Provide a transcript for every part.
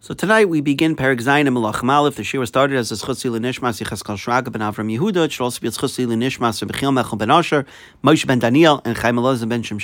So tonight we begin Perek Zayin and Malach Malif. The shir was started as a Schutzi L'Nishmas Yichaskel Shraga ben Avram Yehuda. It should also be a Schutzi L'Nishmas Bechiel Mechel ben Asher, Moshe ben Daniel, and Chaim Elazar ben Shem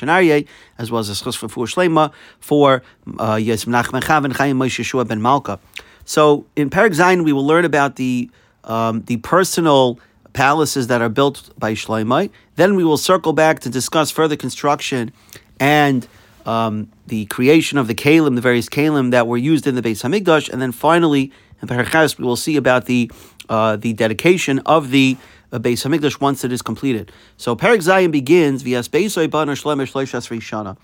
as well as a Schutz for Fuhr Shlema for uh, Yosef Nachman Chav and Chaim Moshe Yeshua ben Malka. So in Perek Zayin we will learn about the um, the personal palaces that are built by Shloimeh. Then we will circle back to discuss further construction and um, the creation of the kalim, the various kalim that were used in the Beis Hamikdash, and then finally in Perechas we will see about the uh, the dedication of the uh, Beis Hamikdash once it is completed. So Perek Zayin begins Shloishas Rishana.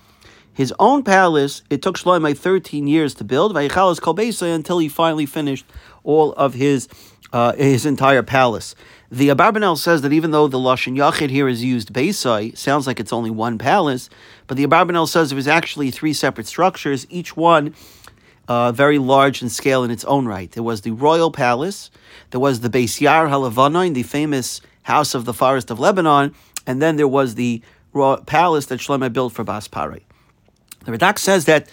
His own palace, it took Shlomo 13 years to build, Vayichalas Kol until he finally finished all of his uh, his entire palace. The Abarbanel says that even though the Lashon Yachid here is used Beisai, sounds like it's only one palace, but the Abarbanel says it was actually three separate structures, each one uh, very large in scale in its own right. There was the royal palace, there was the Beis Yar Halavanoin, the famous house of the forest of Lebanon, and then there was the palace that Shlomo built for Bas Paroh. The Radak says that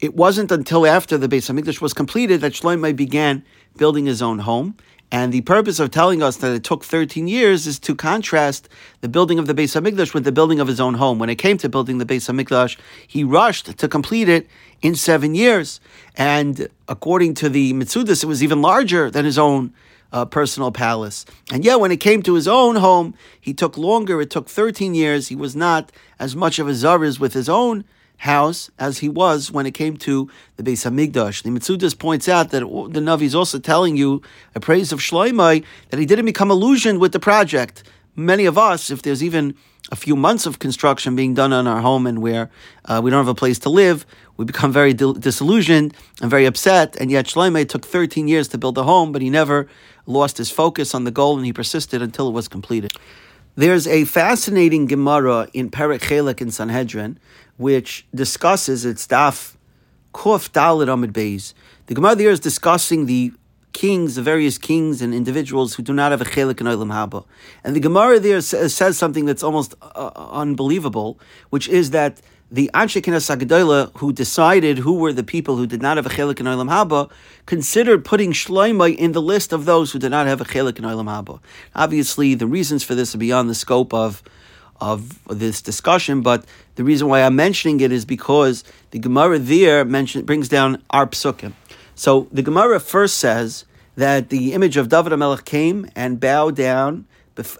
it wasn't until after the Beis Hamikdash was completed that Shlomo began building his own home. And the purpose of telling us that it took 13 years is to contrast the building of the Beis Hamikdash with the building of his own home. When it came to building the Beis Hamikdash, he rushed to complete it in seven years. And according to the Mitzudas, it was even larger than his own uh, personal palace. And yet, when it came to his own home, he took longer. It took 13 years. He was not as much of a czar with his own house as he was when it came to the Beis Hamikdash. The Mitzudas points out that the Navi is also telling you a praise of Shloimeh that he didn't become illusioned with the project. Many of us, if there's even a few months of construction being done on our home and where uh, we don't have a place to live, we become very disillusioned and very upset. And yet Shloimeh took 13 years to build a home, but he never lost his focus on the goal and he persisted until it was completed. There's a fascinating Gemara in Perek Chelek in Sanhedrin, which discusses its daf Kuf Daled Amid Beis. The Gemara there is discussing the kings, the various kings and individuals who do not have a chelik in Olam Haba. And the Gemara there says something that's almost uh, unbelievable, which is that the Anshe Knesset who decided who were the people who did not have a chelik in Olam Haba, considered putting Shloimeh in the list of those who did not have a chelik in Olam Haba. Obviously, the reasons for this are beyond the scope of of this discussion, but the reason why I'm mentioning it is because the Gemara there mention, brings down our psukim. So the Gemara first says that the image of David Melech came and bowed down.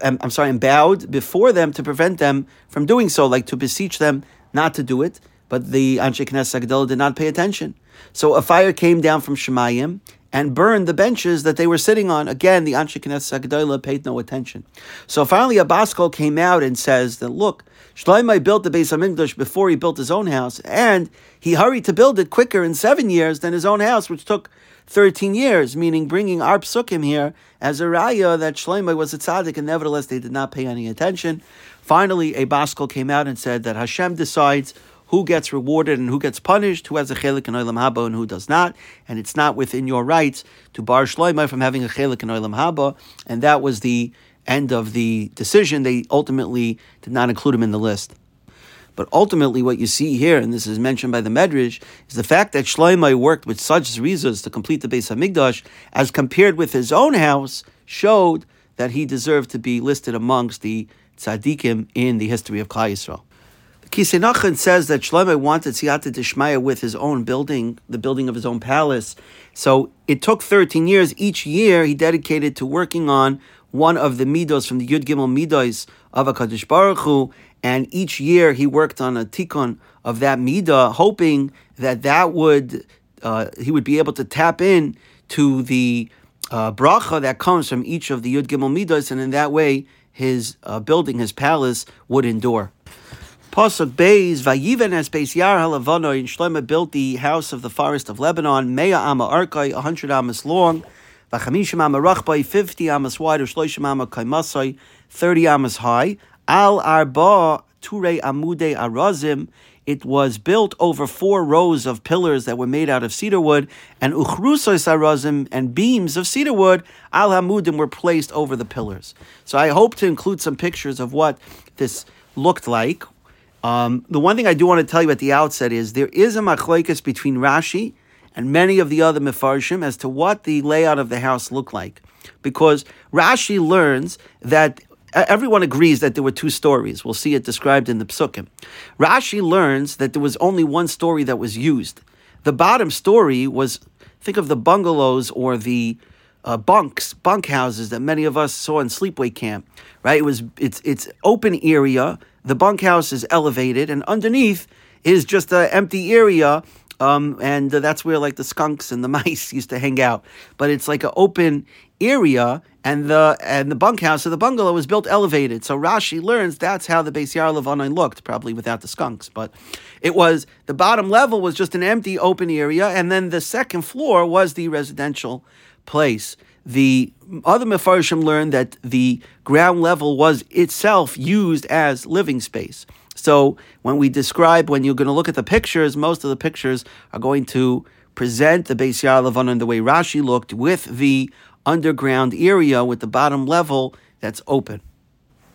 Um, I'm sorry, and bowed before them to prevent them from doing so, like to beseech them not to do it. But the Anshe Knesset did not pay attention. So a fire came down from Shemayim and burned the benches that they were sitting on. Again, the Anshe Knesset Sagdoila paid no attention. So finally, a Baskol came out and says that, look, Shloimeh built the base Beis HaMikdash before he built his own house, and he hurried to build it quicker in seven years than his own house, which took 13 years, meaning bringing our psukim here as a raya that Shloimeh was a tzaddik, and nevertheless they did not pay any attention. Finally, a Baskol came out and said that Hashem decides who gets rewarded and who gets punished, who has a chelik in olam haba and who does not, and it's not within your rights to bar shloimah from having a chelik in olam haba, and that was the end of the decision. They ultimately did not include him in the list. But ultimately, what you see here, and this is mentioned by the Medrash, is the fact that Shloimeh worked with such zrizas to complete the base Beis Hamikdash, as compared with his own house, showed that he deserved to be listed amongst the tzaddikim in the history of Klal Yisrael. Kisenachan says that Shlomo wanted Siyata Dishmaya with his own building, the building of his own palace. So it took 13 years. Each year he dedicated to working on one of the midos from the Yud Gimel midos of HaKadosh Baruch Hu, and each year he worked on a tikkun of that midah, hoping that that would, uh, he would be able to tap in to the uh, bracha that comes from each of the Yud Gimel midos, and in that way his uh, building, his palace, would endure. Pasuk Beis, Vayiven as Beis Yar Halavano, and Shlomo built the house of the forest of Lebanon, Mea Ama Arkai, a hundred amas long, Vachamishim Rachbai, fifty amas wide, or Shloishim Ama Kaimasai, thirty amas high, Al Arba Ture Amude Arazim, it was built over four rows of pillars that were made out of cedar wood, and uchrusos arazim and beams of cedar wood al hamudim were placed over the pillars. So I hope to include some pictures of what this looked like. Um, the one thing I do want to tell you at the outset is there is a machlokes between Rashi and many of the other Mefarshim as to what the layout of the house looked like. Because Rashi learns that everyone agrees that there were two stories. We'll see it described in the Psukim. Rashi learns that there was only one story that was used. The bottom story was, think of the bungalows or the uh, bunks, bunk houses that many of us saw in sleepaway camp, right? It was it's it's open area. The bunkhouse is elevated, and underneath is just an empty area um, and uh, that's where like the skunks and the mice used to hang out. But it's like an open area, and the and the bunkhouse or the bungalow was built elevated. So Rashi learns that's how the Beis Yair Levanon looked, probably without the skunks. But it was the bottom level was just an empty open area, and then the second floor was the residential place. The other Mefarshim learned that the ground level was itself used as living space. So when we describe, when you're going to look at the pictures, most of the pictures are going to present the Beis Yair Levanon the way Rashi looked with the underground area with the bottom level that's open.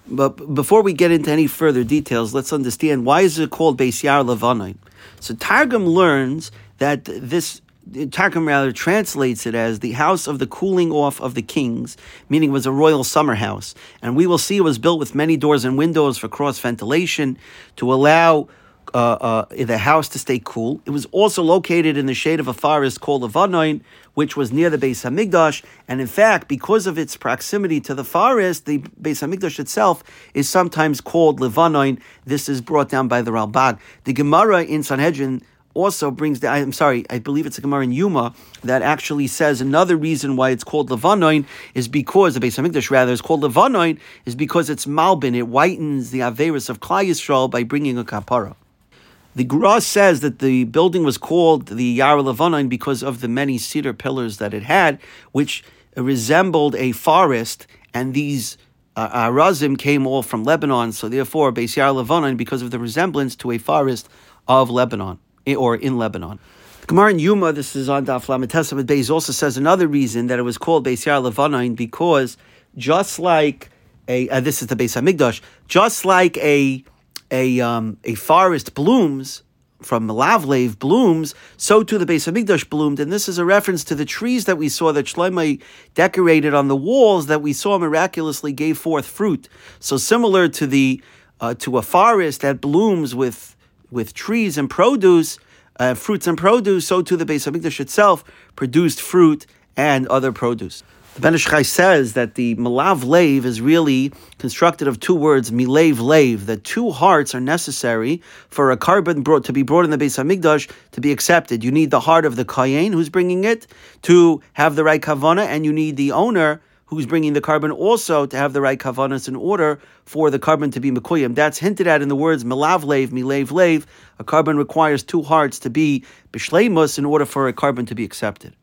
But before we get into any further details, let's understand why is it called Beis Yair Levanon. So Targum learns that this Targum rather translates it as the house of the cooling off of the kings, meaning it was a royal summer house. And we will see it was built with many doors and windows for cross ventilation to allow uh, uh, the house to stay cool. It was also located in the shade of a forest called Levanoin, which was near the Beis Hamikdash. And in fact, because of its proximity to the forest, the Beis Hamikdash itself is sometimes called Levanoin. This is brought down by the Ralbag. The Gemara in Sanhedrin also brings the, I'm sorry, I believe it's a Gemara in Yuma that actually says another reason why it's called Levanoin is because, the Beis HaMikdash rather, is called Levanoin is because it's Malbin, it whitens the Averis of Klal Yisrael by bringing a kapara. The Gra says that the building was called the Yara Levanoin because of the many cedar pillars that it had, which resembled a forest, and these uh, Arazim came all from Lebanon, so therefore, Beis Yara Levanoin, because of the resemblance to a forest of Lebanon or in Lebanon. Gemara in Yuma, this is on Daf Lametesam Beis, also says another reason that it was called Beis Yar Levanain because just like a uh, this is the Beis Hamikdash, just like a a um, a forest blooms from Lavlev blooms, so too the Beis Hamikdash bloomed, and this is a reference to the trees that we saw that Shlomo decorated on the walls that we saw miraculously gave forth fruit. So similar to the uh, to a forest that blooms with with trees and produce, uh, fruits and produce, so too the Beis Hamikdash itself produced fruit and other produce. The Ben Ish Chai says that the Malav Lev is really constructed of two words, Milev Lev, that two hearts are necessary for a korban brought to be brought in the Beis Hamikdash to be accepted. You need the heart of the Kohen who's bringing it to have the right kavana, and you need the owner who's bringing the korban also to have the right kavanas in order for the korban to be mekuyim. That's hinted at in the words milav lev, milev lev. A korban requires two hearts to be bishleimus in order for a carbon to be accepted.